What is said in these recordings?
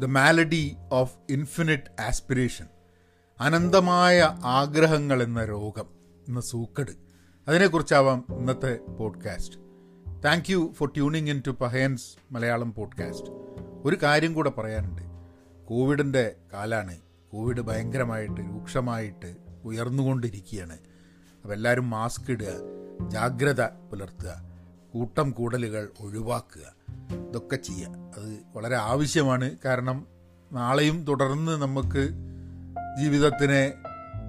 The malady of infinite aspiration അനന്തമായ ആഗ്രഹങ്ങൾ എന്ന രോഗം എന്ന സൂക്കട്. അതിനെക്കുറിച്ചാവാം ഇന്നത്തെ podcast. Thank you for tuning in to Pahayans Malayalam podcast. ഒരു കാര്യം കൂടെ പറയാനുണ്ട്. കോവിഡിന്റെ കാലാണ് കോവിഡ് ഭയങ്കരമായിട്ട് രൂക്ഷമായിട്ട് ഉയർന്നുകൊണ്ടിരിക്കുകയാണ്. അപ്പോൾ എല്ലാവരും മാസ്ക് ഇടുക ജാഗ്രത പുലർത്തുക കൂട്ടം കൂടലുകൾ ഒഴിവാക്കുക. ഇതൊക്കെ ചെയ്യുക അത് വളരെ ആവശ്യമാണ്. കാരണം നാളെയും തുടർന്ന് നമുക്ക് ജീവിതത്തിനെ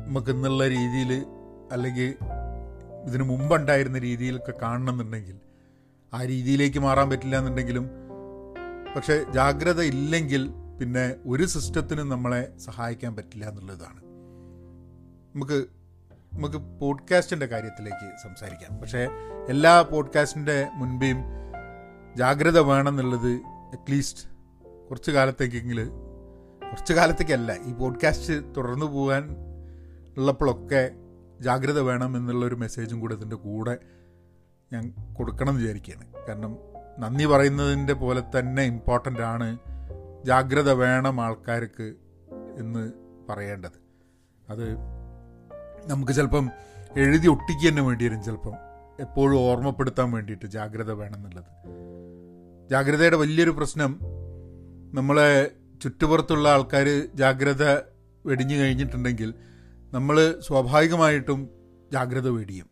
നമുക്ക് എന്നുള്ള രീതിയിൽ അല്ലെങ്കിൽ ഇതിനു മുമ്പുണ്ടായിരുന്ന രീതിയിലൊക്കെ കാണണമെന്നുണ്ടെങ്കിൽ ആ രീതിയിലേക്ക് മാറാൻ പറ്റില്ല എന്നുണ്ടെങ്കിലും പക്ഷെ ജാഗ്രത ഇല്ലെങ്കിൽ പിന്നെ ഒരു സിസ്റ്റത്തിനും നമ്മളെ സഹായിക്കാൻ പറ്റില്ല എന്നുള്ളതാണ്. നമുക്ക് നമുക്ക് പോഡ്കാസ്റ്റിന്റെ കാര്യത്തിലേക്ക് സംസാരിക്കാം. പക്ഷേ എല്ലാ പോഡ്കാസ്റ്റിന്റെ മുൻപേയും ജാഗ്രത വേണമെന്നുള്ളത് അറ്റ്ലീസ്റ്റ് കുറച്ച് കാലത്തേക്കെങ്കിൽ കുറച്ച് കാലത്തേക്കല്ല ഈ പോഡ്കാസ്റ്റ് തുടർന്നു പോകാൻ ഉള്ളപ്പോഴൊക്കെ ജാഗ്രത വേണം എന്നുള്ളൊരു മെസ്സേജും കൂടെ ഇതിന്റെ കൂടെ ഞാൻ കൊടുക്കണം എന്ന് വിചാരിക്കുകയാണ്. കാരണം നന്ദി പറയുന്നതിന്റെ പോലെ തന്നെ ഇമ്പോർട്ടന്റ് ആണ് ജാഗ്രത വേണം ആൾക്കാർക്ക് എന്ന് പറയേണ്ടത്. അത് നമുക്ക് ചിലപ്പം എഴുതി ഒട്ടിക്കുക തന്നെ വേണ്ടി വരും ചിലപ്പം എപ്പോഴും ഓർമ്മപ്പെടുത്താൻ വേണ്ടിയിട്ട് ജാഗ്രത വേണമെന്നുള്ളത്. ജാഗ്രതയുടെ വലിയൊരു പ്രശ്നം നമ്മളെ ചുറ്റുപുറത്തുള്ള ആൾക്കാർ ജാഗ്രത വെടിഞ്ഞു കഴിഞ്ഞിട്ടുണ്ടെങ്കിൽ നമ്മൾ സ്വാഭാവികമായിട്ടും ജാഗ്രത വെടിയും.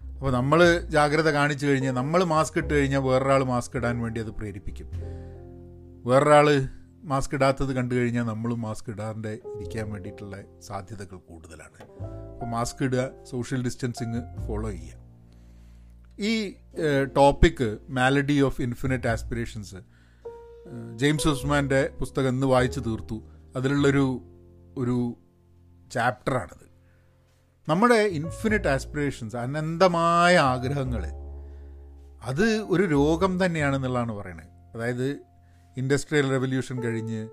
അപ്പോൾ നമ്മൾ ജാഗ്രത കാണിച്ചു കഴിഞ്ഞാൽ നമ്മൾ മാസ്ക് ഇട്ട് കഴിഞ്ഞാൽ വേറൊരാൾ മാസ്ക് ഇടാൻ വേണ്ടി അത് പ്രേരിപ്പിക്കും. വേറൊരാൾ മാസ്ക് ഇടാത്തത് കണ്ടു കഴിഞ്ഞാൽ നമ്മളും മാസ്ക് ഇടാണ്ട് ഇരിക്കാൻ വേണ്ടിയിട്ടുള്ള സാധ്യതകൾ കൂടുതലാണ്. അപ്പോൾ മാസ്ക് ഇടുക സോഷ്യൽ ഡിസ്റ്റൻസിങ് ഫോളോ ചെയ്യുക. ഈ topic malady of infinite aspirations James ഉസ്മാന്റെ പുസ്തകം ഇന്ന് വായിച്ചു തീർത്തു. അതിലുള്ളൊരു ഒരു ചാപ്റ്ററാണത്. നമ്മുടെ ഇൻഫിനിറ്റ് ആസ്പിറേഷൻസ് അനന്തമായ ആഗ്രഹങ്ങൾ അത് ഒരു രോഗം തന്നെയാണെന്നുള്ളതാണ് പറയുന്നത് അതായത് ഇൻഡസ്ട്രിയൽ റെവല്യൂഷൻ കഴിഞ്ഞ്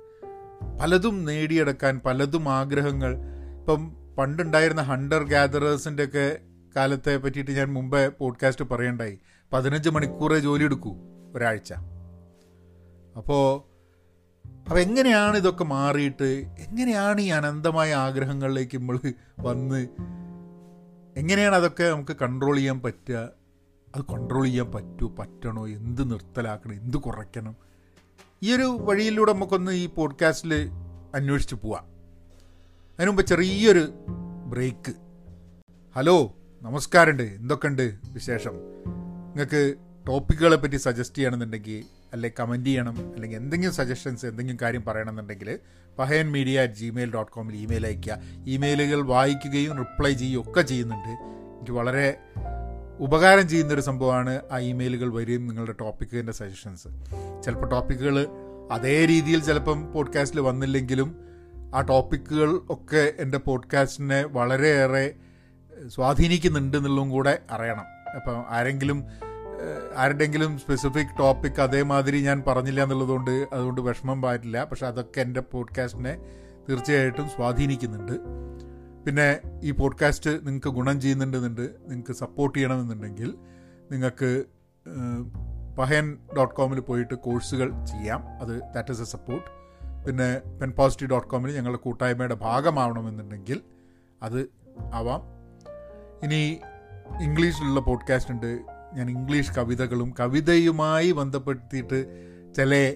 പലതും നേടിയെടുക്കാൻ പലതും ആഗ്രഹങ്ങൾ ഇപ്പം പണ്ടുണ്ടായിരുന്ന ഹണ്ടർ ഗ്യാദറേഴ്സിന്റെ ഒക്കെ കാലത്തെ പറ്റിയിട്ട് ഞാൻ മുമ്പേ പോഡ്കാസ്റ്റ് പറയണ്ടായി. പതിനഞ്ച് മണിക്കൂറേ ജോലി എടുക്കൂ ഒരാഴ്ച. അപ്പോൾ അപ്പോൾ എങ്ങനെയാണ് ഇതൊക്കെ മാറിയിട്ട് എങ്ങനെയാണ് ഈ അനന്തമായ ആഗ്രഹങ്ങളിലേക്ക് നമ്മൾ വന്ന് എങ്ങനെയാണ് അതൊക്കെ നമുക്ക് കൺട്രോൾ ചെയ്യാൻ പറ്റുക? അത് കൺട്രോൾ ചെയ്യാൻ പറ്റുമോ പറ്റണോ? എന്ത് നിർത്തലാക്കണം? എന്ത് കുറയ്ക്കണം? ഈ ഒരു വഴിയിലൂടെ നമുക്കൊന്ന് ഈ പോഡ്കാസ്റ്റിൽ അന്വേഷിച്ച് പോവാം. അതിനുമുമ്പ് ചെറിയൊരു ബ്രേക്ക് ഹലോ നമസ്കാരമുണ്ട്. എന്തൊക്കെയുണ്ട് വിശേഷം? നിങ്ങൾക്ക് ടോപ്പിക്കുകളെ പറ്റി സജസ്റ്റ് ചെയ്യണമെന്നുണ്ടെങ്കിൽ അല്ലെങ്കിൽ കമന്റ് ചെയ്യണം അല്ലെങ്കിൽ എന്തെങ്കിലും സജഷൻസ് എന്തെങ്കിലും കാര്യം പറയണമെന്നുണ്ടെങ്കിൽ Pahayan media at Gmail dot കോമിൽ email അയയ്ക്കുക. ഇമെയിലുകൾ വായിക്കുകയും റിപ്ലൈ ചെയ്യുകയും ഒക്കെ ചെയ്യുന്നുണ്ട്. എനിക്ക് വളരെ ഉപകാരം ചെയ്യുന്നൊരു സംഭവമാണ് ആ ഇമെയിലുകൾ വരികയും നിങ്ങളുടെ ടോപ്പിക്കിന്റെ സജഷൻസ് ചിലപ്പോൾ ടോപ്പിക്കുകൾ അതേ രീതിയിൽ ചിലപ്പം പോഡ്കാസ്റ്റിൽ വന്നില്ലെങ്കിലും ആ ടോപ്പിക്കുകൾ ഒക്കെ എന്റെ പോഡ്കാസ്റ്റിനെ വളരെയേറെ സ്വാധീനിക്കുന്നുണ്ട് എന്നുള്ളതും കൂടെ അറിയണം. അപ്പം ആരെങ്കിലും ആരുടെങ്കിലും സ്പെസിഫിക് ടോപ്പിക് അതേമാതിരി ഞാൻ പറഞ്ഞില്ല എന്നുള്ളതുകൊണ്ട് അതുകൊണ്ട് വിഷമം പാടില്ല. പക്ഷെ അതൊക്കെ എന്റെ പോഡ്കാസ്റ്റിനെ തീർച്ചയായിട്ടും സ്വാധീനിക്കുന്നുണ്ട്. പിന്നെ ഈ പോഡ്കാസ്റ്റ് നിങ്ങൾക്ക് ഗുണം ചെയ്യുന്നുണ്ടെന്നുണ്ട് നിങ്ങൾക്ക് സപ്പോർട്ട് ചെയ്യണമെന്നുണ്ടെങ്കിൽ നിങ്ങൾക്ക് പഹയൻ ഡോട്ട് കോമിൽ പോയിട്ട് കോഴ്സുകൾ ചെയ്യാം. അത് ദാറ്റ് ഈസ് എ സപ്പോർട്ട് പിന്നെ പെൻ പോസിറ്റീവ് ഡോട്ട് കോമിൽ ഞങ്ങളുടെ കൂട്ടായ്മയുടെ ഭാഗമാവണമെന്നുണ്ടെങ്കിൽ അത് ആവാം. ഇനി ഇംഗ്ലീഷിലുള്ള പോഡ്കാസ്റ്റ് ഉണ്ട്. ഞാൻ ഇംഗ്ലീഷ് കവിതകളും കവിതയുമായി ബന്ധപ്പെടുത്തിയിട്ട് ചില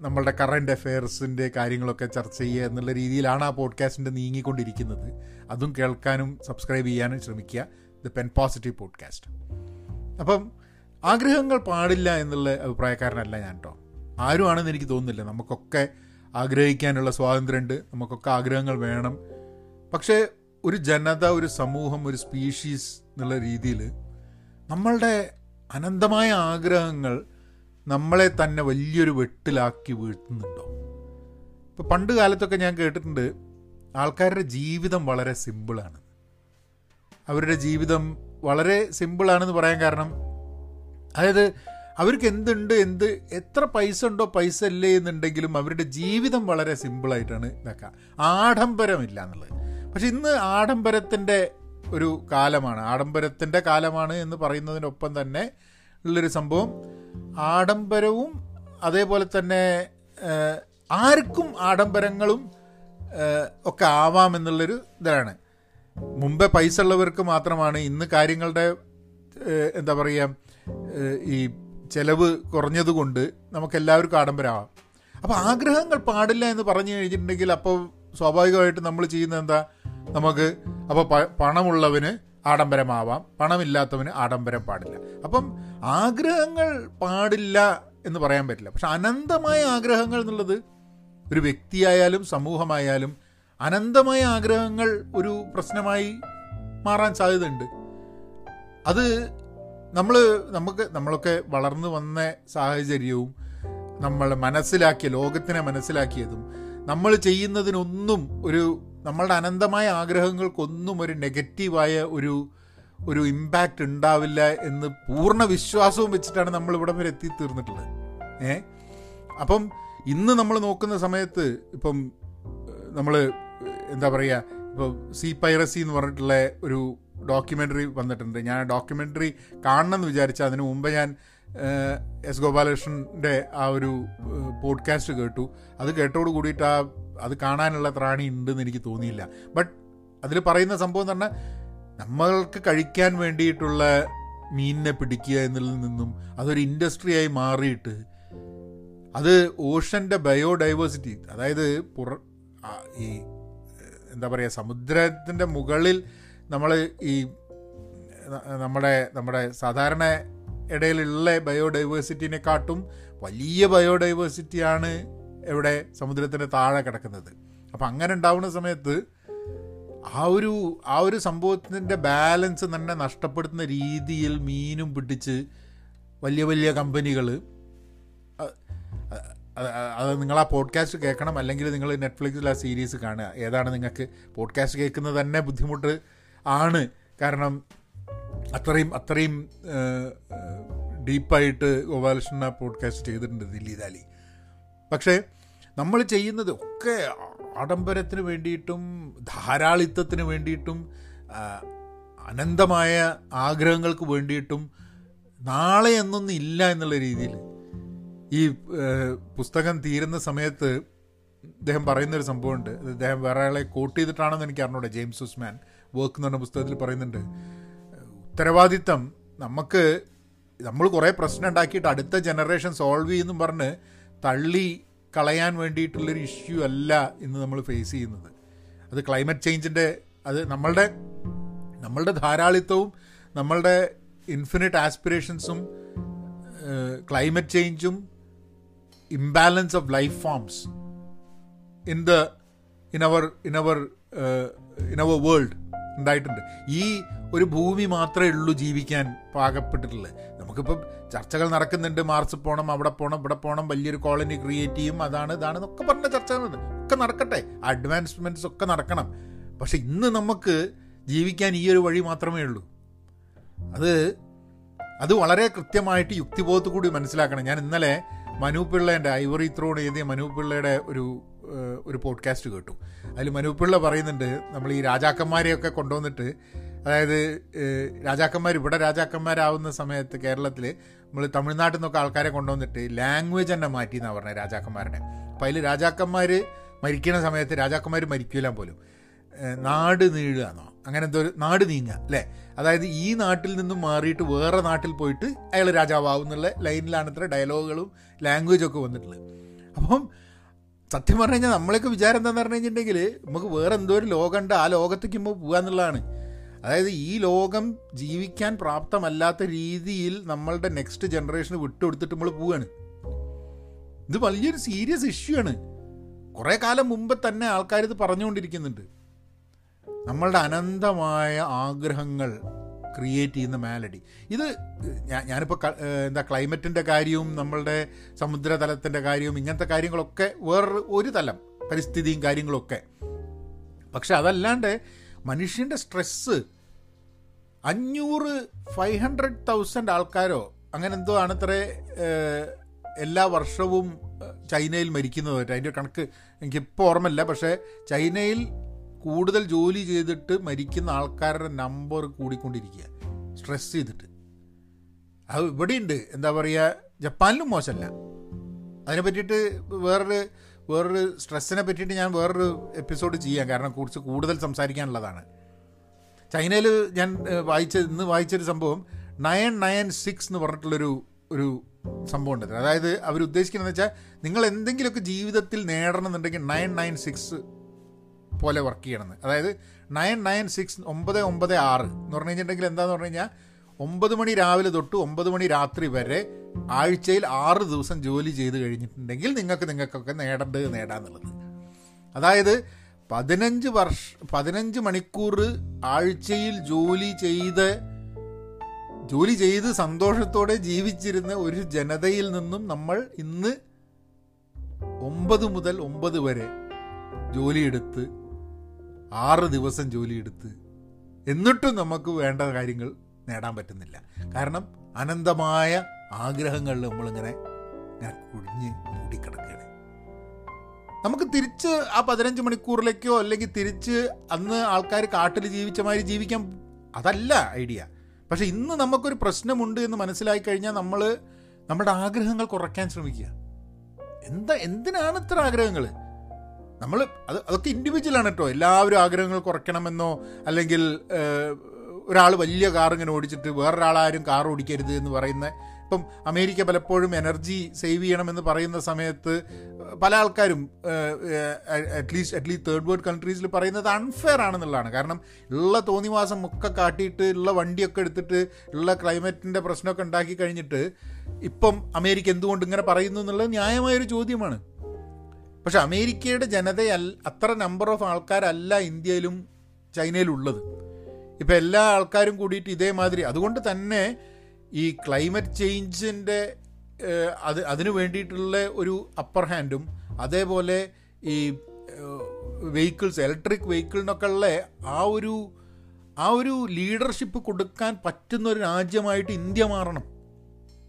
നമ്മളുടെ കറണ്ട് അഫെയർസിന്റെ കാര്യങ്ങളൊക്കെ ചർച്ച ചെയ്യുക എന്നുള്ള രീതിയിലാണ് ആ പോഡ്കാസ്റ്റിന്റെ നീങ്ങിക്കൊണ്ടിരിക്കുന്നത്. അതും കേൾക്കാനും സബ്സ്ക്രൈബ് ചെയ്യാനും ശ്രമിക്കുക. ദ പെൻ പോസിറ്റീവ് പോഡ്കാസ്റ്റ് അപ്പം ആഗ്രഹങ്ങൾ പാടില്ല എന്നുള്ള അഭിപ്രായക്കാരനല്ല ഞാൻ കേട്ടോ ആരുമാണെന്ന് എനിക്ക് തോന്നുന്നില്ല. നമുക്കൊക്കെ ആഗ്രഹിക്കാനുള്ള സ്വാതന്ത്ര്യമുണ്ട്. നമുക്കൊക്കെ ആഗ്രഹങ്ങൾ വേണം. പക്ഷേ ഒരു ജനത ഒരു സമൂഹം ഒരു സ്പീഷീസ് എന്നുള്ള രീതിയിൽ നമ്മളുടെ അനന്തമായ ആഗ്രഹങ്ങൾ നമ്മളെ തന്നെ വലിയൊരു വെട്ടിലാക്കി വീഴ്ത്തുന്നുണ്ടോ? ഇപ്പോൾ പണ്ട് കാലത്തൊക്കെ ഞാൻ കേട്ടിട്ടുണ്ട് ആൾക്കാരുടെ ജീവിതം വളരെ സിമ്പിളാണ്. അവരുടെ ജീവിതം വളരെ സിമ്പിളാണെന്ന് പറയാൻ കാരണം അതായത് അവർക്ക് എന്തുണ്ട് എന്ത് എത്ര പൈസ ഉണ്ടോ പൈസ ഇല്ലേ എന്നുണ്ടെങ്കിലും അവരുടെ ജീവിതം വളരെ സിമ്പിളായിട്ടാണ് ഇതാക്കുക. ആഡംബരമില്ല എന്നുള്ളത്. പക്ഷെ ഇന്ന് ആഡംബരത്തിന്റെ ഒരു കാലമാണ്. ആഡംബരത്തിന്റെ കാലമാണ് എന്ന് പറയുന്നതിനൊപ്പം തന്നെ ഉള്ളൊരു സംഭവം. ആഡംബരവും അതേപോലെ തന്നെ ആർക്കും ആഡംബരങ്ങളും ഒക്കെ ആവാം എന്നുള്ളൊരു ഇതാണ്. മുമ്പേ പൈസ ഉള്ളവർക്ക് മാത്രമാണ് ഇന്ന് കാര്യങ്ങളുടെ എന്താ പറയുക ഈ ചെലവ് കുറഞ്ഞതുകൊണ്ട് നമുക്കെല്ലാവർക്കും ആഡംബരമാവാം. അപ്പോൾ ആഗ്രഹങ്ങൾ പാടില്ല എന്ന് പറഞ്ഞു കഴിഞ്ഞിട്ടുണ്ടെങ്കിൽ അപ്പോൾ സ്വാഭാവികമായിട്ട് നമ്മൾ ചെയ്യുന്നത് എന്താ? നമുക്ക് അപ്പോൾ പണമുള്ളവന് ആഡംബരമാവാം പണമില്ലാത്തവന് ആഡംബരം പാടില്ല. അപ്പം ആഗ്രഹങ്ങൾ പാടില്ല എന്ന് പറയാൻ പറ്റില്ല. പക്ഷെ അനന്തമായ ആഗ്രഹങ്ങൾ എന്നുള്ളത് ഒരു വ്യക്തിയായാലും സമൂഹമായാലും അനന്തമായ ആഗ്രഹങ്ങൾ ഒരു പ്രശ്നമായി മാറാൻ സാധ്യതയുണ്ട്. അത് നമ്മൾ നമുക്ക് നമ്മളൊക്കെ വളർന്നു വന്ന സാഹചര്യവും നമ്മൾ മനസ്സിലാക്കിയ ലോകത്തിനെ മനസ്സിലാക്കിയതും നമ്മൾ ചെയ്യുന്നതിനൊന്നും ഒരു നമ്മളുടെ അനന്തമായ ആഗ്രഹങ്ങൾക്കൊന്നും ഒരു നെഗറ്റീവായ ഒരു ഒരു ഇമ്പാക്റ്റ് ഉണ്ടാവില്ല എന്ന് പൂർണ വിശ്വാസവും വെച്ചിട്ടാണ് നമ്മൾ ഇവിടെ വരെ എത്തിത്തീർന്നിട്ടുള്ളത്. ഏ? അപ്പം ഇന്ന് നമ്മൾ നോക്കുന്ന സമയത്ത് ഇപ്പം നമ്മൾ എന്താ പറയുക ഇപ്പോൾ സി പൈറസി എന്ന് പറഞ്ഞിട്ടുള്ള ഒരു ഡോക്യുമെന്ററി വന്നിട്ടുണ്ട്. ഞാൻ ഡോക്യുമെന്ററി കാണണമെന്ന് വിചാരിച്ച അതിന് മുമ്പ് ഞാൻ എസ് ഗോപാലകൃഷ്ണന്റെ ആ ഒരു പോഡ്കാസ്റ്റ് കേട്ടു. അത് കേട്ടോട് കൂടിയിട്ട് ആ അത് കാണാനുള്ള ത്രാണി ഉണ്ടെന്ന് എനിക്ക് തോന്നിയില്ല. ബട്ട് അതിൽ പറയുന്ന സംഭവം തന്നെ നമ്മൾക്ക് കഴിക്കാൻ വേണ്ടിയിട്ടുള്ള മീനിനെ പിടിക്കുക എന്നതിൽ നിന്നും അതൊരു ഇൻഡസ്ട്രിയായി മാറിയിട്ട് അത് ഓഷന്റെ ബയോഡൈവേഴ്സിറ്റി അതായത് പുറ ഈ എന്താ പറയുക സമുദ്രത്തിന്റെ മുകളിൽ നമ്മൾ ഈ നമ്മുടെ നമ്മുടെ സാധാരണ ഇടയിലുള്ള ബയോഡൈവേഴ്സിറ്റിനെ കാട്ടും വലിയ ബയോഡൈവേഴ്സിറ്റിയാണ് ഇവിടെ സമുദ്രത്തിന്റെ താഴെ കിടക്കുന്നത്. അപ്പം അങ്ങനെ ഉണ്ടാവുന്ന സമയത്ത് ആ ഒരു ആ ഒരു സംഭവത്തിന്റെ ബാലൻസ് തന്നെ നഷ്ടപ്പെടുത്തുന്ന രീതിയിൽ മീനും പിടിച്ച് വലിയ വലിയ കമ്പനികൾ അത് നിങ്ങൾ ആ പോഡ്കാസ്റ്റ് കേൾക്കണം അല്ലെങ്കിൽ നിങ്ങൾ നെറ്റ്ഫ്ലിക്സിൽ ആ സീരീസ് കാണുക. ഏതാണ് നിങ്ങൾക്ക് പോഡ്കാസ്റ്റ് കേൾക്കുന്നത് തന്നെ ബുദ്ധിമുട്ട് ആണ്. കാരണം അത്രയും അത്രയും ഡീപ്പായിട്ട് ഗോപാലകൃഷ്ണ പോഡ്കാസ്റ്റ് ചെയ്തിട്ടുണ്ട് ദില്ലി ദാലി. പക്ഷേ നമ്മൾ ചെയ്യുന്നത് ഒക്കെ ആഡംബരത്തിന് വേണ്ടിയിട്ടും ധാരാളിത്തത്തിന് വേണ്ടിയിട്ടും അനന്തമായ ആഗ്രഹങ്ങൾക്ക് വേണ്ടിയിട്ടും നാളെ എന്നൊന്നും ഇല്ല എന്നുള്ള രീതിയിൽ ഈ പുസ്തകം തീരുന്ന സമയത്ത് അദ്ദേഹം പറയുന്നൊരു സംഭവമുണ്ട്. അദ്ദേഹം വേറെ ആളെ കോട്ട് ചെയ്തിട്ടാണെന്ന് എനിക്ക് അറിഞ്ഞൂടെ. ജെയിംസ് ഉസ്മാൻ വർക്ക് എന്ന് പറഞ്ഞ പുസ്തകത്തിൽ പറയുന്നുണ്ട്. ഉത്തരവാദിത്തം നമുക്ക് നമ്മൾ കുറേ പ്രശ്നം ഉണ്ടാക്കിയിട്ട് അടുത്ത ജനറേഷൻ സോൾവ് ചെയ്യുമെന്നും പറഞ്ഞ് തള്ളി കളയാൻ വേണ്ടിയിട്ടുള്ളൊരു ഇഷ്യൂ അല്ല ഇന്ന് നമ്മൾ ഫേസ് ചെയ്യുന്നത്. അത് ക്ലൈമറ്റ് ചേഞ്ചിന്റെ അത് നമ്മളുടെ നമ്മളുടെ ധാരാളിത്തവും നമ്മളുടെ ഇൻഫിനിറ്റ് ആസ്പിറേഷൻസും climate ചേഞ്ചും imbalance of life forms in the in our in our in our world ഉണ്ടായിട്ടുണ്ട്. ഈ ഒരു ഭൂമി മാത്രമേ ഉള്ളൂ ജീവിക്കാൻ പാകപ്പെട്ടിട്ടുള്ളത്. നമുക്കിപ്പം ചർച്ചകൾ നടക്കുന്നുണ്ട്. മാർസ് പോകണം അവിടെ പോകണം ഇവിടെ പോകണം വലിയൊരു കോളനി ക്രിയേറ്റ് ചെയ്യും. അതാണ് ഇതാണ് എന്നൊക്കെ പറഞ്ഞ ചർച്ചകളുണ്ട് ഒക്കെ നടക്കട്ടെ. അഡ്വാൻസ്മെന്റ്സ് ഒക്കെ നടക്കണം. പക്ഷെ ഇന്ന് നമുക്ക് ജീവിക്കാൻ ഈ ഒരു വഴി മാത്രമേ ഉള്ളൂ. അത് അത് വളരെ കൃത്യമായിട്ട് യുക്തിബോധത്തു കൂടി മനസ്സിലാക്കണം. ഞാൻ ഇന്നലെ മനു പിള്ളേന്റെ ഐവറി ത്രോൺ എഴുതിയ മനു പിള്ളയുടെ ഒരു ഒരു പോഡ്കാസ്റ്റ് കേട്ടു. അതിൽ മനുപ്പിള്ള പറയുന്നുണ്ട് നമ്മൾ ഈ രാജാക്കന്മാരെയൊക്കെ കൊണ്ടുവന്നിട്ട് അതായത് രാജാക്കന്മാർ ഇവിടെ രാജാക്കന്മാരാവുന്ന സമയത്ത് കേരളത്തിൽ നമ്മൾ തമിഴ്നാട്ടിൽ നിന്നൊക്കെ ആൾക്കാരെ കൊണ്ടുവന്നിട്ട് ലാംഗ്വേജ് തന്നെ മാറ്റി എന്നാണ് പറഞ്ഞത് രാജാക്കന്മാരുടെ. അപ്പോൾ അതിൽ രാജാക്കന്മാർ മരിക്കുന്ന സമയത്ത് രാജാക്കന്മാർ മരിക്കില്ല പോലും. നാട് നീഴുകയെന്നോ? അങ്ങനെ എന്തോ നാട് നീങ്ങുക അല്ലേ? അതായത് ഈ നാട്ടിൽ നിന്നും മാറിയിട്ട് വേറെ നാട്ടിൽ പോയിട്ട് അയാൾ രാജാവാവുന്നുള്ള ലൈനിലാണ് ഇത്ര ഡയലോഗുകളും ലാംഗ്വേജും ഒക്കെ വന്നിട്ടുള്ളത്. അപ്പം സത്യം പറഞ്ഞു കഴിഞ്ഞാൽ നമ്മളൊക്കെ വിചാരം എന്താണെന്ന് പറഞ്ഞു കഴിഞ്ഞിട്ടുണ്ടെങ്കിൽ നമുക്ക് വേറെ എന്തോ ഒരു ഉണ്ട് ആ ലോകത്തേക്ക് മുമ്പ് പോകുക എന്നുള്ളതാണ്. അതായത് ഈ ലോകം ജീവിക്കാൻ പ്രാപ്തമല്ലാത്ത രീതിയിൽ നമ്മളുടെ നെക്സ്റ്റ് ജനറേഷന് വിട്ടുകൊടുത്തിട്ട് നമ്മൾ പോവുകയാണ് ഇത് വലിയൊരു സീരിയസ് ഇഷ്യൂ ആണ്. കുറേ കാലം മുമ്പ് തന്നെ ആൾക്കാർ ഇത് പറഞ്ഞുകൊണ്ടിരിക്കുന്നുണ്ട്. നമ്മളുടെ അനന്തമായ ആഗ്രഹങ്ങൾ ക്രിയേറ്റ് ചെയ്യുന്ന മാലഡി ഇത് ഞാൻ ഞാനിപ്പോൾ എന്താ ക്ലൈമറ്റിന്റെ കാര്യവും നമ്മളുടെ സമുദ്രതലത്തിന്റെ കാര്യവും ഇങ്ങനത്തെ കാര്യങ്ങളൊക്കെ വേറൊരു ഒരു തലം പരിസ്ഥിതിയും കാര്യങ്ങളൊക്കെ. പക്ഷെ അതല്ലാണ്ട് മനുഷ്യന്റെ സ്ട്രെസ്സ് അഞ്ഞൂറ് ഫൈവ് ഹൺഡ്രഡ് തൗസൻഡ് ആൾക്കാരോ അങ്ങനെ എന്തോ ആണത്രേ എല്ലാ വർഷവും ചൈനയിൽ മരിക്കുന്നതായിട്ട്. അതിന്റെ കണക്ക് എനിക്കിപ്പോൾ ഓർമ്മയില്ല. പക്ഷേ ചൈനയിൽ കൂടുതൽ ജോലി ചെയ്തിട്ട് മരിക്കുന്ന ആൾക്കാരുടെ നമ്പർ കൂടിക്കൊണ്ടിരിക്കുക സ്ട്രെസ് ചെയ്തിട്ട്. അത് ഇവിടെയുണ്ട്. എന്താ പറയുക ജപ്പാനിലും മോശമല്ല. അതിനെ പറ്റിയിട്ട് വേറൊരു വേറൊരു സ്ട്രെസ്സിനെ പറ്റിയിട്ട് ഞാൻ വേറൊരു എപ്പിസോഡ് ചെയ്യാം. കാരണം കുറച്ച് കൂടുതൽ സംസാരിക്കാനുള്ളതാണ്. ചൈനയിൽ ഞാൻ വായിച്ച ഇന്ന് വായിച്ചൊരു സംഭവം നയൻ നയൻ സിക്സ് എന്ന് പറഞ്ഞിട്ടുള്ളൊരു ഒരു സംഭവം ഉണ്ട് അതായത് അവർ ഉദ്ദേശിക്കുന്നത് വെച്ചാൽ നിങ്ങൾ എന്തെങ്കിലുമൊക്കെ ജീവിതത്തിൽ നേടണമെന്നുണ്ടെങ്കിൽ നയൻ നയൻ സിക്സ് പോലെ വർക്ക് ചെയ്യണമെന്ന് അതായത് നയൻ നയൻ സിക്സ് ഒമ്പത് ഒമ്പത് ആറ് എന്ന് പറഞ്ഞു കഴിഞ്ഞിട്ടുണ്ടെങ്കിൽ എന്താന്ന് പറഞ്ഞു കഴിഞ്ഞാൽ ഒമ്പത് മണി രാവിലെ തൊട്ട് ഒമ്പത് മണി രാത്രി വരെ ആഴ്ചയിൽ ആറ് ദിവസം ജോലി ചെയ്ത് കഴിഞ്ഞിട്ടുണ്ടെങ്കിൽ നിങ്ങൾക്ക് നിങ്ങൾക്കൊക്കെ നേടേണ്ടത് നേടാന്നുള്ളത്. അതായത് പതിനഞ്ച് വർഷ പതിനഞ്ച് മണിക്കൂർ ആഴ്ചയിൽ ജോലി ചെയ്ത് ജോലി ചെയ്ത് സന്തോഷത്തോടെ ജീവിച്ചിരുന്ന ഒരു ജനതയിൽ നിന്നും നമ്മൾ ഇന്ന് ഒമ്പത് മുതൽ ഒമ്പത് വരെ ജോലിയെടുത്ത് ആറ് ദിവസം ജോലിയെടുത്ത് എന്നിട്ടും നമുക്ക് വേണ്ട കാര്യങ്ങൾ നേടാൻ പറ്റുന്നില്ല. കാരണം അനന്തമായ ആഗ്രഹങ്ങളിൽ നമ്മളിങ്ങനെ ഇങ്ങനെ കുഴിഞ്ഞ് മൂടിക്കിടക്കുകയാണ്. നമുക്ക് തിരിച്ച് ആ പതിനഞ്ച് മണിക്കൂറിലേക്കോ അല്ലെങ്കിൽ തിരിച്ച് അന്ന് ആൾക്കാർ കാട്ടിൽ ജീവിച്ച മാതിരി ജീവിക്കാൻ അതല്ല ഐഡിയ. പക്ഷെ ഇന്ന് നമുക്കൊരു പ്രശ്നമുണ്ട് എന്ന് മനസ്സിലായി കഴിഞ്ഞാൽ നമ്മൾ നമ്മുടെ ആഗ്രഹങ്ങൾ കുറയ്ക്കാൻ ശ്രമിക്കുക. എന്താ എന്തിനാണ് ഇത്ര ആഗ്രഹങ്ങൾ നമ്മൾ അത് അതൊക്കെ ഇൻഡിവിജ്വൽ ആണ് കേട്ടോ എല്ലാവരും ആഗ്രഹങ്ങൾ കുറയ്ക്കണമെന്നോ അല്ലെങ്കിൽ ഒരാൾ വലിയ കാർ ഇങ്ങനെ ഓടിച്ചിട്ട് വേറൊരാളാരും കാർ ഓടിക്കരുത് എന്ന് പറയുന്ന ഇപ്പം അമേരിക്ക പലപ്പോഴും എനർജി സേവ് ചെയ്യണമെന്ന് പറയുന്ന സമയത്ത് പല ആൾക്കാരും at least at least third world കൺട്രീസിൽ പറയുന്നത് അൺഫെയർ ആണെന്നുള്ളതാണ്. കാരണം ഉള്ള തോന്നിവാസം ഒക്കെ കാട്ടിയിട്ട് ഉള്ള വണ്ടിയൊക്കെ എടുത്തിട്ട് ഉള്ള ക്ലൈമറ്റിന്റെ പ്രശ്നമൊക്കെ ഉണ്ടാക്കി കഴിഞ്ഞിട്ട് ഇപ്പം അമേരിക്ക എന്തുകൊണ്ട് ഇങ്ങനെ പറയുന്നു എന്നുള്ളത് ന്യായമായൊരു ചോദ്യമാണ്. പക്ഷെ അമേരിക്കയുടെ ജനതയല്ല അത്ര നമ്പർ ഓഫ് ആൾക്കാരല്ല ഇന്ത്യയിലും ചൈനയിലും ഉള്ളത് ഇപ്പം എല്ലാ ആൾക്കാരും കൂടിയിട്ട് ഇതേമാതിരി അതുകൊണ്ട് തന്നെ ഈ ക്ലൈമറ്റ് ചേഞ്ചിന്റെ അത് അതിനു വേണ്ടിയിട്ടുള്ള ഒരു അപ്പർ ഹാൻഡും അതേപോലെ ഈ വെഹിക്കിൾസ് ഇലക്ട്രിക് വെഹിക്കിളിനൊക്കെ ഉള്ള ആ ഒരു ആ ഒരു ലീഡർഷിപ്പ് കൊടുക്കാൻ പറ്റുന്ന ഒരു രാജ്യമായിട്ട് ഇന്ത്യ മാറണം.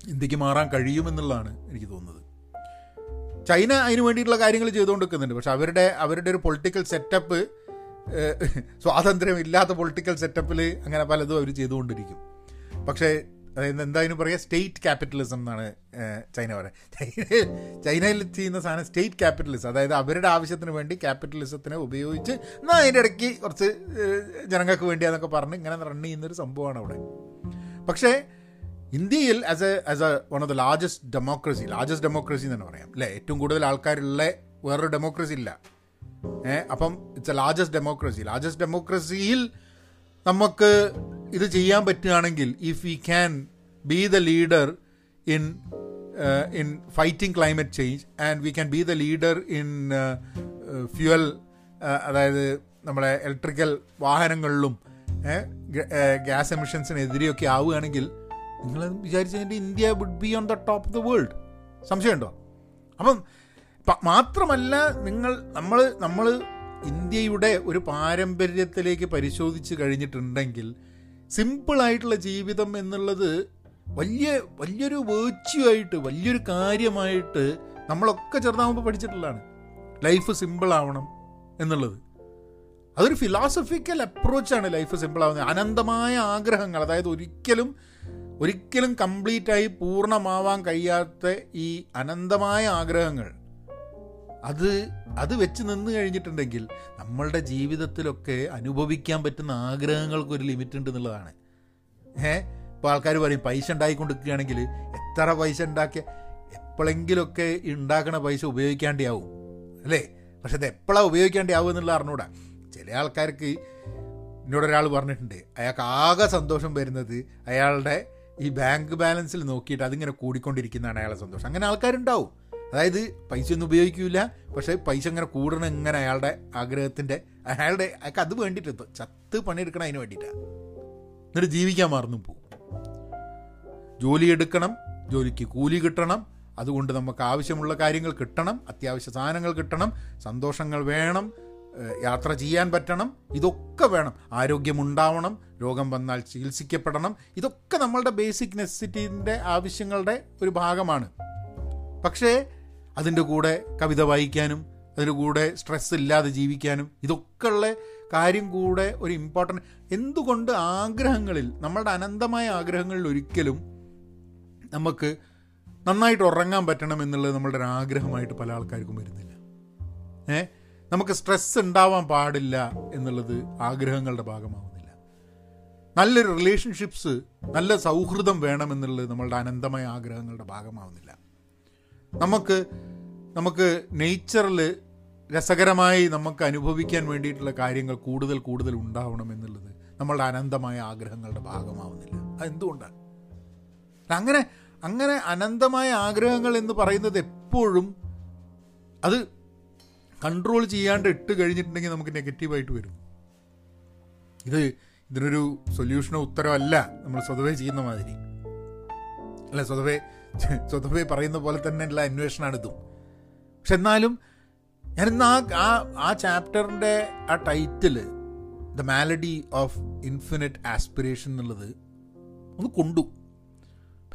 ഇന്ത്യയ്ക്ക് മാറാൻ കഴിയുമെന്നുള്ളതാണ് എനിക്ക് തോന്നുന്നത്. ചൈന അതിന് വേണ്ടിയിട്ടുള്ള കാര്യങ്ങൾ ചെയ്തുകൊണ്ടിരിക്കുന്നുണ്ട്. പക്ഷെ അവരുടെ അവരുടെ ഒരു പൊളിറ്റിക്കൽ സെറ്റപ്പ് സ്വാതന്ത്ര്യമില്ലാത്ത പൊളിറ്റിക്കൽ സെറ്റപ്പിൽ അങ്ങനെ പലതും അവർ ചെയ്തുകൊണ്ടിരിക്കും. പക്ഷേ അതായത് എന്തായാലും പറയുക സ്റ്റേറ്റ് ക്യാപിറ്റലിസം എന്നാണ് ചൈന പറയുക ചൈന ചൈനയിൽ ചെയ്യുന്ന സാധനം സ്റ്റേറ്റ് ക്യാപിറ്റലിസം അതായത് അവരുടെ ആവശ്യത്തിന് വേണ്ടി ക്യാപിറ്റലിസത്തിനെ ഉപയോഗിച്ച് എന്നാൽ അതിന്റെ ഇടയ്ക്ക് കുറച്ച് ജനങ്ങൾക്ക് വേണ്ടിയാന്നൊക്കെ പറഞ്ഞ് ഇങ്ങനെ റൺ ചെയ്യുന്നൊരു സംഭവമാണ് അവിടെ. പക്ഷേ ഇന്ത്യയിൽ as a as a one of the largest democracy largest democracy എന്ന് തന്നെ പറയാം. അല്ലേ ഏറ്റവും കൂടുതൽ ആൾക്കാരുള്ള വേറൊരു ഡെമോക്രസി ഇല്ല. ഏഹ് അപ്പം it's a largest democracy largest ഡെമോക്രസിയിൽ നമുക്ക് ഇത് ചെയ്യാൻ പറ്റുകയാണെങ്കിൽ if we can be the leader in in fighting climate change and we can be the leader in fuel അതായത് നമ്മുടെ ഇലക്ട്രിക്കൽ വാഹനങ്ങളിലും ഗ്യാസ് എമിഷൻസിനെതിരെയൊക്കെ ആവുകയാണെങ്കിൽ നിങ്ങൾ വിചാരിച്ചു കഴിഞ്ഞാൽ India would be on the top of the world സംശയമുണ്ടോ? അപ്പം മാത്രമല്ല നിങ്ങൾ നമ്മൾ നമ്മൾ ഇന്ത്യയുടെ ഒരു പാരമ്പര്യത്തിലേക്ക് പരിശോധിച്ച് കഴിഞ്ഞിട്ടുണ്ടെങ്കിൽ സിമ്പിളായിട്ടുള്ള ജീവിതം എന്നുള്ളത് വലിയ വലിയൊരു വേർച്യു ആയിട്ട് വലിയൊരു കാര്യമായിട്ട് നമ്മളൊക്കെ ചെറുതാകുമ്പോൾ പഠിച്ചിട്ടുള്ളതാണ്. ലൈഫ് സിമ്പിൾ ആവണം എന്നുള്ളത്. അതൊരു ഫിലോസഫിക്കൽ അപ്രോച്ചാണ് ലൈഫ് സിമ്പിൾ ആവുന്നത്. അനന്തമായ ആഗ്രഹങ്ങൾ. അതായത് ഒരിക്കലും ഒരിക്കലും കംപ്ലീറ്റായി പൂർണമാവാൻ കഴിയാത്ത ഈ അനന്തമായ ആഗ്രഹങ്ങൾ അത് അത് വെച്ച് നിന്ന് കഴിഞ്ഞിട്ടുണ്ടെങ്കിൽ നമ്മളുടെ ജീവിതത്തിലൊക്കെ അനുഭവിക്കാൻ പറ്റുന്ന ആഗ്രഹങ്ങൾക്ക് ഒരു ലിമിറ്റ് ഉണ്ട് എന്നുള്ളതാണ്. ഏ? ഇപ്പോൾ ആൾക്കാർ പറയും പൈസ ഉണ്ടായിക്കൊണ്ടിരിക്കുകയാണെങ്കിൽ എത്ര പൈസ ഉണ്ടാക്കിയ എപ്പോഴെങ്കിലുമൊക്കെ ഉണ്ടാക്കണ പൈസ ഉപയോഗിക്കാണ്ടാവും അല്ലേ? പക്ഷെ അത് എപ്പോഴാണ് ഉപയോഗിക്കാണ്ടാവും എന്നുള്ള അറിഞ്ഞൂടാ. ചില ആൾക്കാർക്ക് എന്നോടൊരാൾ പറഞ്ഞിട്ടുണ്ട് അയാൾക്ക് ആകെ സന്തോഷം വരുന്നത് അയാളുടെ ഈ ബാങ്ക് ബാലൻസിൽ നോക്കിയിട്ട് അതിങ്ങനെ കൂടിക്കൊണ്ടിരിക്കുന്നതാണ് അയാളെ സന്തോഷം. അങ്ങനെ ആൾക്കാരുണ്ടാവും. അതായത് പൈസ ഒന്നും ഉപയോഗിക്കില്ല പക്ഷേ പൈസ ഇങ്ങനെ കൂടണം ഇങ്ങനെ അയാളുടെ ആഗ്രഹത്തിന്റെ അയാളുടെ അയാൾക്ക് അത് വേണ്ടിയിട്ട് ചത്ത് പണിയെടുക്കണം അതിന് വേണ്ടിയിട്ടാണ് എന്നിട്ട് ജീവിക്കാൻ മറന്നും പോകും ജോലി എടുക്കണം ജോലിക്ക് കൂലി കിട്ടണം. അതുകൊണ്ട് നമുക്ക് ആവശ്യമുള്ള കാര്യങ്ങൾ കിട്ടണം അത്യാവശ്യ സാധനങ്ങൾ കിട്ടണം സന്തോഷങ്ങൾ വേണം. യാത്ര ചെയ്യാൻ പറ്റണം ഇതൊക്കെ വേണം. ആരോഗ്യമുണ്ടാവണം രോഗം വന്നാൽ ചികിത്സിക്കപ്പെടണം ഇതൊക്കെ നമ്മളുടെ ബേസിക് നെസസിറ്റീന്റെ ആവശ്യങ്ങളുടെ ഒരു ഭാഗമാണ്. പക്ഷേ അതിന്റെ കൂടെ കവിത വായിക്കാനും അതിന്റെ കൂടെ സ്ട്രെസ് ഇല്ലാതെ ജീവിക്കാനും ഇതൊക്കെ ഉള്ള കാര്യം കൂടെ ഒരു ഇമ്പോർട്ടന്റ് എന്തുകൊണ്ട് ആഗ്രഹങ്ങളിൽ നമ്മളുടെ അനന്തമായ ആഗ്രഹങ്ങളിൽ ഒരിക്കലും നമുക്ക് നന്നായിട്ട് ഉറങ്ങാൻ പറ്റണം എന്നുള്ളത് നമ്മളുടെ ഒരു ആഗ്രഹമായിട്ട് പല ആൾക്കാർക്കും വരുന്നില്ല. ഏ? നമുക്ക് സ്ട്രെസ് ഉണ്ടാവാൻ പാടില്ല എന്നുള്ളത് ആഗ്രഹങ്ങളുടെ ഭാഗമാവുന്നില്ല. നല്ലൊരു റിലേഷൻഷിപ്സ് നല്ല സൗഹൃദം വേണമെന്നുള്ളത് നമ്മളുടെ അനന്തമായ ആഗ്രഹങ്ങളുടെ ഭാഗമാവുന്നില്ല. നമുക്ക് നമുക്ക് നേച്ചറിൽ രസകരമായി നമുക്ക് അനുഭവിക്കാൻ വേണ്ടിയിട്ടുള്ള കാര്യങ്ങൾ കൂടുതൽ കൂടുതൽ ഉണ്ടാവണം എന്നുള്ളത് നമ്മളുടെ അനന്തമായ ആഗ്രഹങ്ങളുടെ ഭാഗമാവുന്നില്ല. അതെന്തുകൊണ്ടാണ്? അങ്ങനെ അങ്ങനെ അനന്തമായ ആഗ്രഹങ്ങൾ എന്ന് പറയുന്നത് എപ്പോഴും അത് കൺട്രോൾ ചെയ്യാണ്ട് ഇട്ട് കഴിഞ്ഞിട്ടുണ്ടെങ്കിൽ നമുക്ക് നെഗറ്റീവായിട്ട് വരും. ഇത് ഇതിനൊരു സൊല്യൂഷനോ ഉത്തരവല്ല. നമ്മൾ സ്വതവേ ചെയ്യുന്ന മാതിരി. അല്ല സ്വതവേ സ്വതവേ പറയുന്ന പോലെ തന്നെയുള്ള അന്വേഷണമാണ് ഇതും. പക്ഷെ എന്നാലും ഞാനിന്ന് ആ ആ ആ ചാപ്റ്ററിന്റെ ആ title the malady of infinite aspiration എന്നുള്ളത് ഒന്ന് കൊണ്ടു.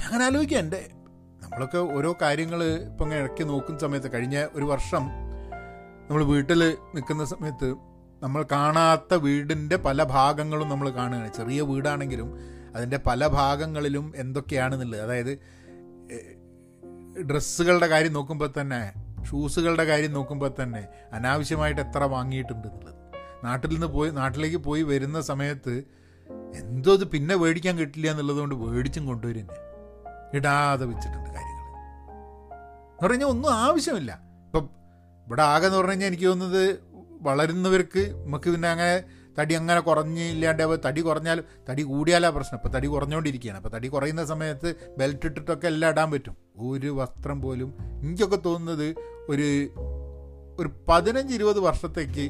അങ്ങനെ ആലോചിക്കുക എന്റെ നമ്മളൊക്കെ ഓരോ കാര്യങ്ങൾ ഇപ്പം ഇങ്ങനെ ഇടയ്ക്ക് നോക്കുന്ന സമയത്ത് കഴിഞ്ഞ ഒരു വർഷം നമ്മൾ വീട്ടിൽ നിൽക്കുന്ന സമയത്ത് നമ്മൾ കാണാത്ത വീടിന്റെ പല ഭാഗങ്ങളും നമ്മൾ കാണുകയാണ്. ചെറിയ വീടാണെങ്കിലും അതിന്റെ പല ഭാഗങ്ങളിലും എന്തൊക്കെയാണെന്നുള്ളത്. അതായത് ഡ്രസ്സുകളുടെ കാര്യം നോക്കുമ്പോൾ തന്നെ ഷൂസുകളുടെ കാര്യം നോക്കുമ്പോൾ തന്നെ അനാവശ്യമായിട്ട് എത്ര വാങ്ങിയിട്ടുണ്ട് എന്നുള്ളത്. നാട്ടിൽ നിന്ന് പോയി നാട്ടിലേക്ക് പോയി വരുന്ന സമയത്ത് എന്തോ ഇത് പിന്നെ മേടിക്കാൻ കിട്ടില്ല എന്നുള്ളത് കൊണ്ട് മേടിച്ചും കൊണ്ടുവരും തന്നെ ഇടാതെ വെച്ചിട്ടുണ്ട് കാര്യങ്ങൾ എന്ന് പറഞ്ഞാൽ ഒന്നും ആവശ്യമില്ല. ഇപ്പം ഇവിടെ ആകെ എന്ന് പറഞ്ഞു കഴിഞ്ഞാൽ എനിക്ക് തോന്നുന്നത് വളരുന്നവർക്ക് നമുക്ക് പിന്നെ അങ്ങനെ തടി അങ്ങനെ കുറഞ്ഞില്ലാണ്ട് തടി കുറഞ്ഞാൽ തടി കൂടിയാലാ പ്രശ്നം. ഇപ്പോൾ തടി കുറഞ്ഞുകൊണ്ടിരിക്കുകയാണ്. അപ്പോൾ തടി കുറയുന്ന സമയത്ത് ബെൽറ്റ് ഇട്ടിട്ടൊക്കെ എല്ലാം ഇടാൻ പറ്റും. ഒരു വസ്ത്രം പോലും എനിക്കൊക്കെ തോന്നുന്നത് ഒരു ഒരു പതിനഞ്ച് ഇരുപത് വർഷത്തേക്ക്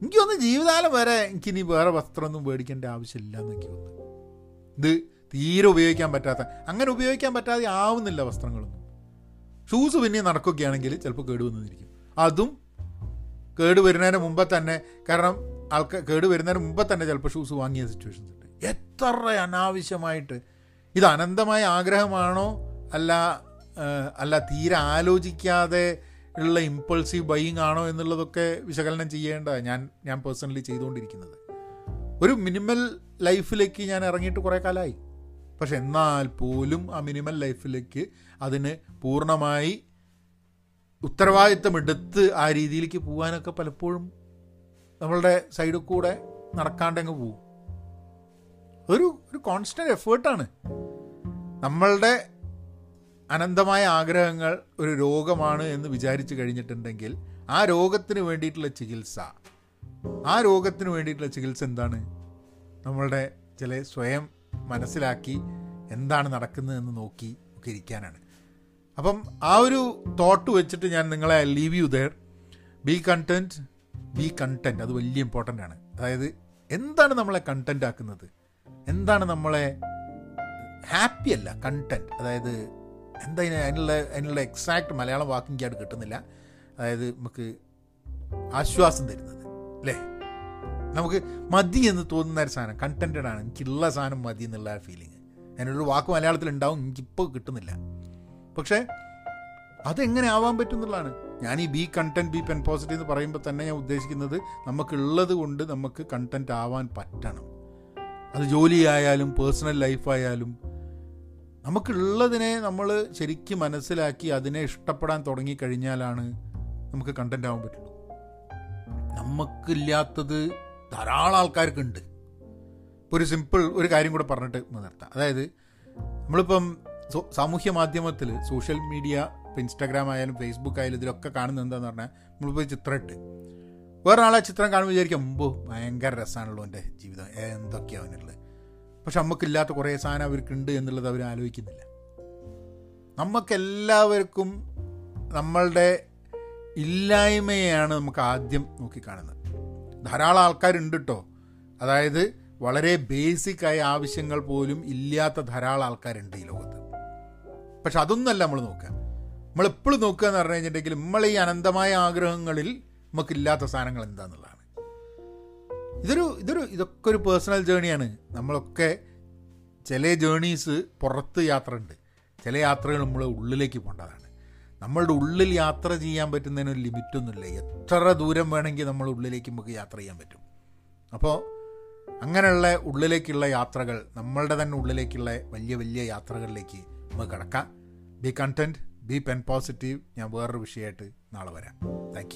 എനിക്ക് തോന്നുന്നു ജീവിതകാലം വരെ എനിക്കിനി വേറെ വസ്ത്രമൊന്നും മേടിക്കേണ്ട ആവശ്യമില്ല എന്ന് എനിക്ക് തോന്നുന്നു. ഇത് തീരെ ഉപയോഗിക്കാൻ പറ്റാത്ത അങ്ങനെ ഉപയോഗിക്കാൻ പറ്റാതെ ആവുന്നില്ല വസ്ത്രങ്ങളൊന്നും. ഷൂസ് പിന്നെ നടക്കുകയാണെങ്കിൽ ചിലപ്പോൾ കേടുവന്നിരിക്കും. അതും കേട് വരുന്നതിന് മുമ്പ് തന്നെ കാരണം ആൾക്കാർ കേട് വരുന്നതിന് മുമ്പ് തന്നെ ചിലപ്പോൾ ഷൂസ് വാങ്ങിയ സിറ്റുവേഷൻസ് ഉണ്ട്. എത്ര അനാവശ്യമായിട്ട്. ഇത് അനന്തമായ ആഗ്രഹമാണോ? അല്ല അല്ല തീരെ ആലോചിക്കാതെ ഉള്ള ഇമ്പൾസീവ് ബൈയിങ് ആണോ എന്നുള്ളതൊക്കെ വിശകലനം ചെയ്യേണ്ട ഞാൻ ഞാൻ പേഴ്സണലി ചെയ്തുകൊണ്ടിരിക്കുന്നത്. ഒരു മിനിമൽ ലൈഫിലേക്ക് ഞാൻ ഇറങ്ങിയിട്ട് കുറേ കാലമായി. പക്ഷെ എന്നാൽ പോലും ആ മിനിമൽ ലൈഫിലേക്ക് അതിന് പൂർണമായി ഉത്തരവാദിത്തം എടുത്ത് ആ രീതിയിലേക്ക് പോകാനൊക്കെ പലപ്പോഴും നമ്മളുടെ സൈഡിൽ കൂടെ നടക്കാണ്ടങ്ങ് പോവും. ഒരു ഒരു കോൺസ്റ്റന്റ് എഫേർട്ടാണ് നമ്മളുടെ അനന്തമായ ആഗ്രഹങ്ങൾ ഒരു രോഗമാണ് എന്ന് വിചാരിച്ചു കഴിഞ്ഞിട്ടുണ്ടെങ്കിൽ ആ രോഗത്തിന് വേണ്ടിയിട്ടുള്ള ചികിത്സ ആ രോഗത്തിന് വേണ്ടിയിട്ടുള്ള ചികിത്സ എന്താണ്? നമ്മളുടെ ചില സ്വയം മനസ്സിലാക്കി എന്താണ് നടക്കുന്നതെന്ന് നോക്കി ഒക്കെ ഇരിക്കാനാണ്. അപ്പം ആ ഒരു തോട്ട് വെച്ചിട്ട് ഞാൻ നിങ്ങളെ leave you there be content be content അത് വലിയ ഇമ്പോർട്ടന്റ് ആണ്. അതായത് എന്താണ് നമ്മളെ കണ്ടന്റ് ആക്കുന്നത്? എന്താണ് നമ്മളെ ഹാപ്പി അല്ല കണ്ടന്റ് അതായത് എന്താ അതിനുള്ള അതിനുള്ള എക്സാക്ട് മലയാളം വാക്കിംഗ് എനിക്കവിടെ കിട്ടുന്നില്ല. അതായത് നമുക്ക് ആശ്വാസം തരുന്നത് അല്ലേ? നമുക്ക് മതി എന്ന് തോന്നുന്ന ഒരു സാധനം കണ്ടന്റഡ് ആണ്. എനിക്കുള്ള സാധനം മതി എന്നുള്ള ഫീലിംഗ് അതിനൊരു വാക്ക് മലയാളത്തിൽ ഉണ്ടാവും എനിക്കിപ്പോൾ കിട്ടുന്നില്ല. പക്ഷേ അതെങ്ങനെ ആവാൻ പറ്റും എന്നുള്ളതാണ് ഞാൻ ഈ be content be pen positive എന്ന് പറയുമ്പോൾ തന്നെ ഞാൻ ഉദ്ദേശിക്കുന്നത് നമുക്കുള്ളത് കൊണ്ട് നമുക്ക് കണ്ടന്റ് ആവാൻ പറ്റണം. അത് ജോലിയായാലും പേഴ്സണൽ ലൈഫായാലും നമുക്കുള്ളതിനെ നമ്മൾ ശരിക്കും മനസ്സിലാക്കി അതിനെ ഇഷ്ടപ്പെടാൻ തുടങ്ങിക്കഴിഞ്ഞാലാണ് നമുക്ക് കണ്ടന്റ് ആവാൻ പറ്റുള്ളൂ. നമുക്കില്ലാത്തത് ധാരാളം ആൾക്കാർക്കുണ്ട്. ഒരു സിമ്പിൾ ഒരു കാര്യം കൂടെ പറഞ്ഞിട്ട് നിർത്താം. അതായത് നമ്മളിപ്പം സാമൂഹ്യ മാധ്യമത്തിൽ സോഷ്യൽ മീഡിയ ഇപ്പോൾ ഇൻസ്റ്റാഗ്രാം ആയാലും ഫേസ്ബുക്ക് ആയാലും ഇതിലൊക്കെ കാണുന്നത് എന്താന്ന് പറഞ്ഞാൽ നമ്മളിപ്പോൾ ചിത്രം ഇട്ട് വേറൊരാളെ ചിത്രം കാണുമ്പോൾ വിചാരിക്കും മുമ്പ് ഭയങ്കര രസമാണല്ലോ എന്റെ ജീവിതം എന്തൊക്കെയാണ് അവനുള്ളത്? പക്ഷെ നമുക്കില്ലാത്ത കുറേ സാധനം അവർക്കുണ്ട് എന്നുള്ളത് അവർ ആലോചിക്കുന്നില്ല. നമുക്കെല്ലാവർക്കും നമ്മളുടെ ഇല്ലായ്മയാണ് നമുക്ക് ആദ്യം നോക്കിക്കാണുന്നത്. ധാരാളം ആൾക്കാരുണ്ട് കേട്ടോ അതായത് വളരെ ബേസിക്കായ ആവശ്യങ്ങൾ പോലും ഇല്ലാത്ത ധാരാളം ആൾക്കാരുണ്ട് ഈ ലോകത്ത്. പക്ഷെ അതൊന്നല്ല നമ്മൾ നോക്കുക. നമ്മളെപ്പോഴും നോക്കുക എന്ന് പറഞ്ഞു കഴിഞ്ഞിട്ടുണ്ടെങ്കിൽ നമ്മൾ ഈ അനന്തമായ ആഗ്രഹങ്ങളിൽ നമുക്കില്ലാത്ത സാധനങ്ങൾ എന്താണെന്നുള്ളതാണ് ഇതൊരു ഇതൊരു ഇതൊക്കെ ഒരു പേഴ്സണൽ ജേണിയാണ് നമ്മളൊക്കെ ചില ജേണീസ് പുറത്ത് യാത്ര ഉണ്ട് ചില യാത്രകൾ നമ്മൾ ഉള്ളിലേക്ക് പോകേണ്ടതാണ്. നമ്മളുടെ ഉള്ളിൽ യാത്ര ചെയ്യാൻ പറ്റുന്നതിന് ഒരു ലിമിറ്റൊന്നുമില്ല. എത്ര ദൂരം വേണമെങ്കിൽ നമ്മൾ ഉള്ളിലേക്ക് നമുക്ക് യാത്ര ചെയ്യാൻ പറ്റും. അപ്പോൾ അങ്ങനെയുള്ള ഉള്ളിലേക്കുള്ള യാത്രകൾ നമ്മളുടെ തന്നെ ഉള്ളിലേക്കുള്ള വലിയ വലിയ യാത്രകളിലേക്ക് നമുക്ക് കിടക്കാം. Be content be pen positive ഞാൻ വേറൊരു വിഷയമായിട്ട് നാളെ വരാം. താങ്ക്